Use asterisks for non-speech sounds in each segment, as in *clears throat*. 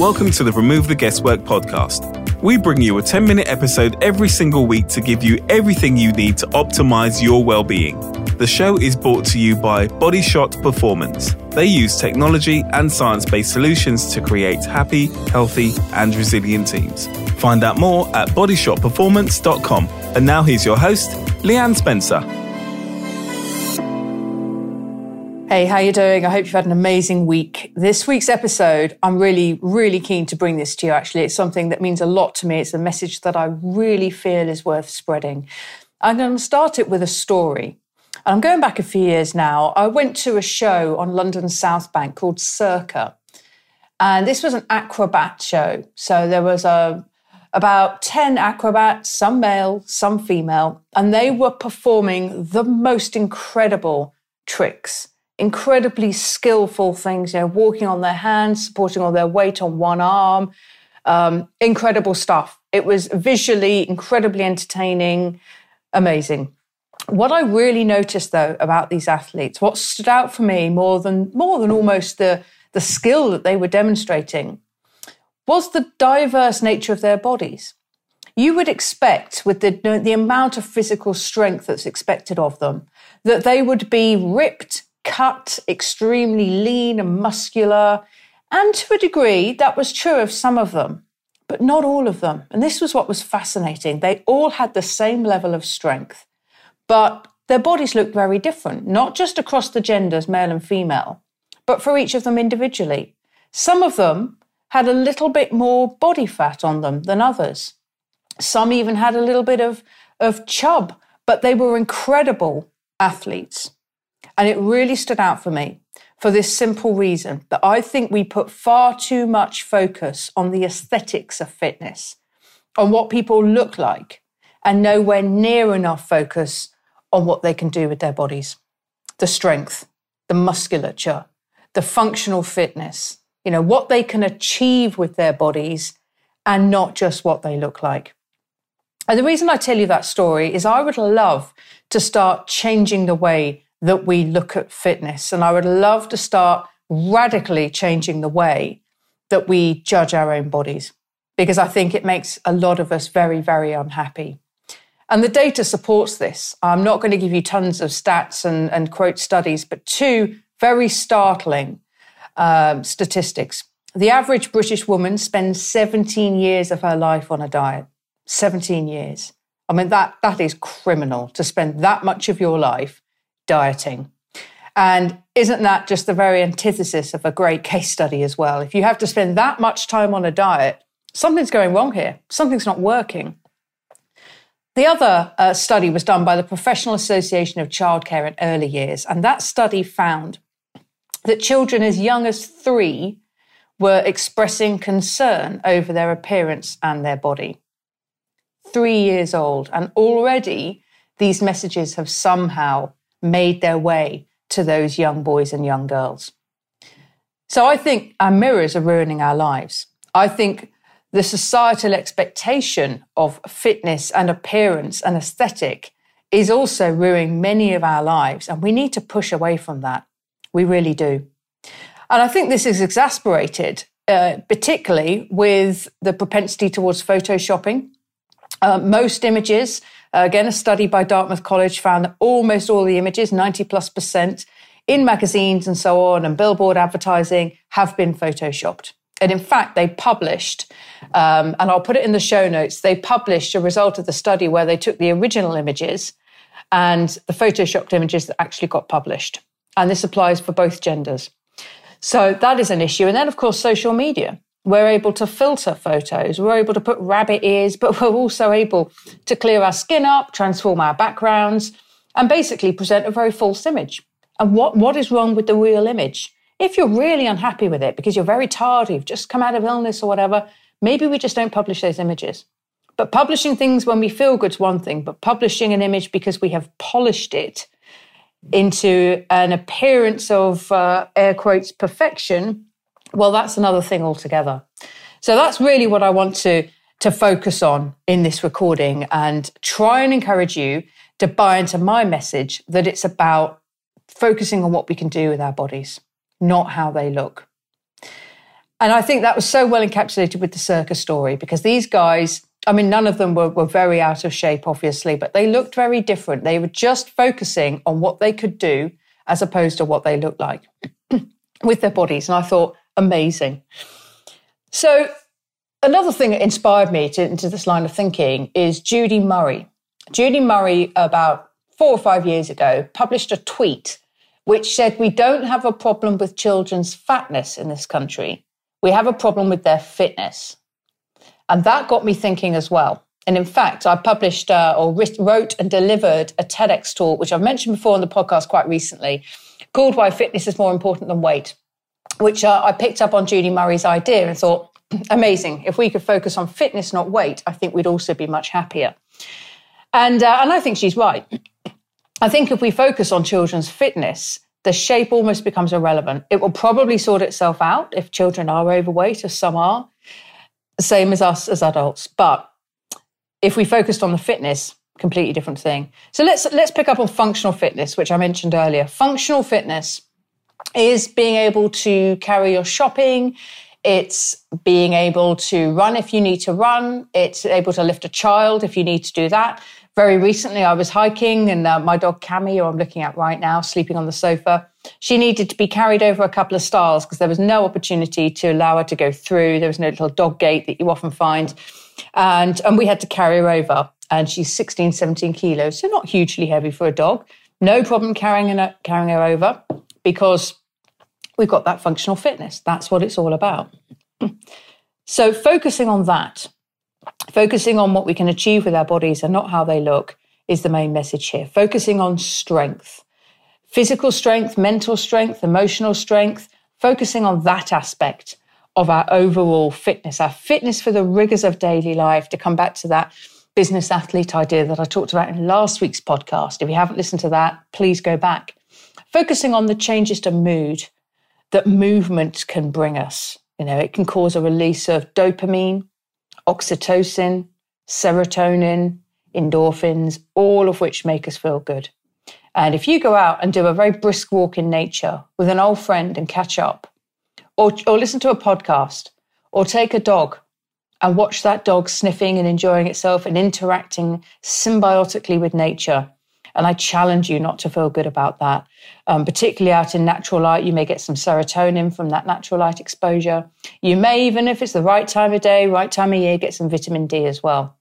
Welcome to the Remove the Guesswork podcast. We bring you a 10 minute episode every single week to give you everything you need to optimize your well being. The show is brought to you by Body Shot Performance. They use technology and science based solutions to create happy, healthy, and resilient teams. Find out more at bodyshotperformance.com. And now here's your host, Leanne Spencer. Hey, how you doing? I hope you've had an amazing week. This week's episode, I'm really, really keen to bring this to you. Actually, it's something that means a lot to me. It's a message that I really feel is worth spreading. I'm going to start it with a story. I'm going back a few years now. I went to a show on London South Bank called Circa. And this was an acrobat show. So there was a about 10 acrobats, some male, some female, and they were performing the most incredible tricks incredibly skillful things, you know, walking on their hands, supporting all their weight on one arm. Um, incredible stuff. It was visually incredibly entertaining, amazing. What I really noticed though about these athletes, what stood out for me more than more than almost the, the skill that they were demonstrating, was the diverse nature of their bodies. You would expect, with the, the amount of physical strength that's expected of them, that they would be ripped cut, extremely lean and muscular. And to a degree, that was true of some of them, but not all of them. And this was what was fascinating. They all had the same level of strength, but their bodies looked very different, not just across the genders, male and female, but for each of them individually. Some of them had a little bit more body fat on them than others. Some even had a little bit of, of chub, but they were incredible athletes. And it really stood out for me for this simple reason that I think we put far too much focus on the aesthetics of fitness, on what people look like, and nowhere near enough focus on what they can do with their bodies the strength, the musculature, the functional fitness, you know, what they can achieve with their bodies and not just what they look like. And the reason I tell you that story is I would love to start changing the way that we look at fitness. And I would love to start radically changing the way that we judge our own bodies because I think it makes a lot of us very, very unhappy. And the data supports this. I'm not going to give you tons of stats and, and quote studies, but two very startling um, statistics. The average British woman spends 17 years of her life on a diet. 17 years. I mean, that, that is criminal to spend that much of your life dieting. And isn't that just the very antithesis of a great case study as well? If you have to spend that much time on a diet, something's going wrong here, something's not working. The other uh, study was done by the Professional Association of Childcare in Early Years, and that study found that children as young as three were expressing concern over their appearance and their body. Three years old, and already these messages have somehow made their way to those young boys and young girls. So I think our mirrors are ruining our lives. I think the societal expectation of fitness and appearance and aesthetic is also ruining many of our lives. And we need to push away from that. We really do. And I think this is exasperated, uh, particularly with the propensity towards photoshopping. Uh, most images uh, again, a study by Dartmouth College found that almost all the images, 90 plus percent, in magazines and so on and billboard advertising have been photoshopped. And in fact, they published, um, and I'll put it in the show notes, they published a result of the study where they took the original images and the photoshopped images that actually got published. And this applies for both genders. So that is an issue. And then, of course, social media. We're able to filter photos. We're able to put rabbit ears, but we're also able to clear our skin up, transform our backgrounds, and basically present a very false image. And what, what is wrong with the real image? If you're really unhappy with it because you're very tired, you've just come out of illness or whatever, maybe we just don't publish those images. But publishing things when we feel good's one thing, but publishing an image because we have polished it into an appearance of uh, air quotes perfection well, that's another thing altogether. So that's really what I want to, to focus on in this recording and try and encourage you to buy into my message that it's about focusing on what we can do with our bodies, not how they look. And I think that was so well encapsulated with the circus story because these guys, I mean, none of them were, were very out of shape, obviously, but they looked very different. They were just focusing on what they could do as opposed to what they looked like *clears throat* with their bodies. And I thought, amazing. So, another thing that inspired me to, into this line of thinking is Judy Murray. Judy Murray, about four or five years ago, published a tweet which said, We don't have a problem with children's fatness in this country we have a problem with their fitness. And that got me thinking as well. And in fact, I published uh, or wrote and delivered a TEDx talk, which I've mentioned before on the podcast quite recently, called Why Fitness is More Important Than Weight, which uh, I picked up on Judy Murray's idea and thought, *clears throat* amazing. If we could focus on fitness, not weight, I think we'd also be much happier. And, uh, and I think she's right. I think if we focus on children's fitness, the shape almost becomes irrelevant. It will probably sort itself out if children are overweight, as some are, same as us as adults. But if we focused on the fitness, completely different thing. So let's let's pick up on functional fitness, which I mentioned earlier. Functional fitness is being able to carry your shopping. It's being able to run if you need to run. It's able to lift a child if you need to do that very recently I was hiking and uh, my dog Cami, who I'm looking at right now, sleeping on the sofa, she needed to be carried over a couple of stiles because there was no opportunity to allow her to go through. There was no little dog gate that you often find. And, and we had to carry her over. And she's 16, 17 kilos, so not hugely heavy for a dog. No problem carrying her, carrying her over because we've got that functional fitness. That's what it's all about. *laughs* so focusing on that Focusing on what we can achieve with our bodies and not how they look is the main message here. Focusing on strength, physical strength, mental strength, emotional strength, focusing on that aspect of our overall fitness, our fitness for the rigors of daily life, to come back to that business athlete idea that I talked about in last week's podcast. If you haven't listened to that, please go back. Focusing on the changes to mood that movement can bring us. You know, it can cause a release of dopamine, oxytocin, serotonin, endorphins, all of which make us feel good. And if you go out and do a very brisk walk in nature with an old friend and catch up, or, or listen to a podcast, or take a dog and watch that dog sniffing and enjoying itself and interacting symbiotically with nature, and I challenge you not to feel good about that. Um, particularly out in natural light, you may get some serotonin from that natural light exposure. You may, even if it's the right time of day, right time of year, get some vitamin D as well.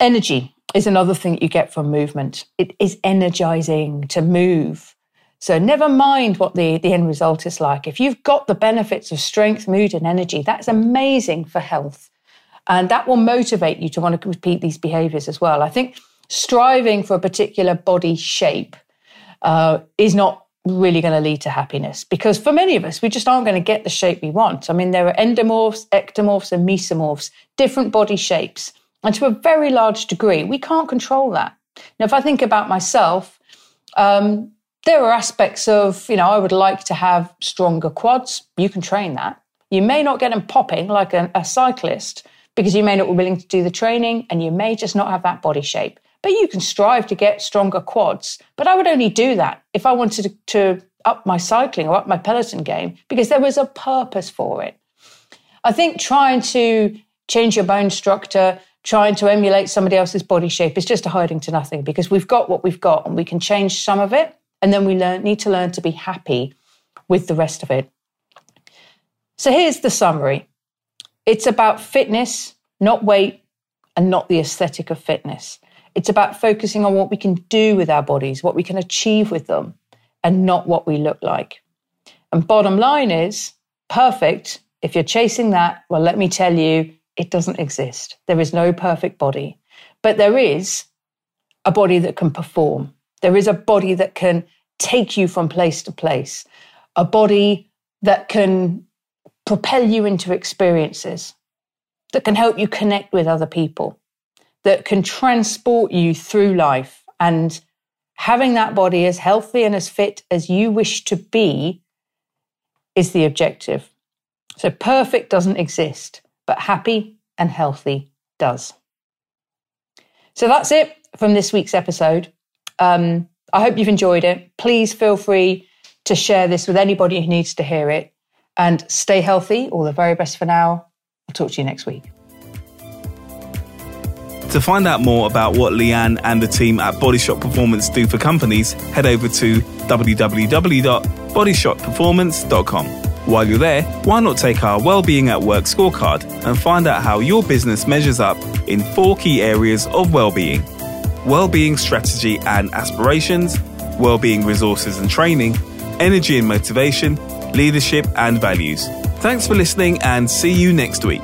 Energy is another thing that you get from movement. It is energizing to move. So never mind what the, the end result is like. If you've got the benefits of strength, mood, and energy, that's amazing for health. And that will motivate you to want to repeat these behaviors as well. I think striving for a particular body shape uh, is not really going to lead to happiness because for many of us, we just aren't going to get the shape we want. I mean, there are endomorphs, ectomorphs, and mesomorphs, different body shapes. And to a very large degree, we can't control that. Now, if I think about myself, um, there are aspects of, you know, I would like to have stronger quads. You can train that. You may not get them popping like a, a cyclist because you may not be willing to do the training and you may just not have that body shape. But you can strive to get stronger quads. But I would only do that if I wanted to, to up my cycling or up my Peloton game because there was a purpose for it. I think trying to change your bone structure, trying to emulate somebody else's body shape is just a hiding to nothing because we've got what we've got and we can change some of it. And then we learn, need to learn to be happy with the rest of it. So here's the summary it's about fitness, not weight, and not the aesthetic of fitness. It's about focusing on what we can do with our bodies, what we can achieve with them, and not what we look like. And bottom line is perfect. If you're chasing that, well, let me tell you, it doesn't exist. There is no perfect body, but there is a body that can perform. There is a body that can take you from place to place, a body that can propel you into experiences, that can help you connect with other people that can transport you through life. And having that body as healthy and as fit as you wish to be is the objective. So perfect doesn't exist, but happy and healthy does. So that's it from this week's episode. Um, I hope you've enjoyed it. Please feel free to share this with anybody who needs to hear it. And stay healthy. All the very best for now. I'll talk to you next week. To find out more about what Leanne and the team at Body Shot Performance do for companies, head over to www.bodyshotperformance.com. While you're there, why not take our Wellbeing at Work scorecard and find out how your business measures up in four key areas of well-being: well-being strategy and aspirations, well-being resources and training, energy and motivation, leadership and values. Thanks for listening and see you next week.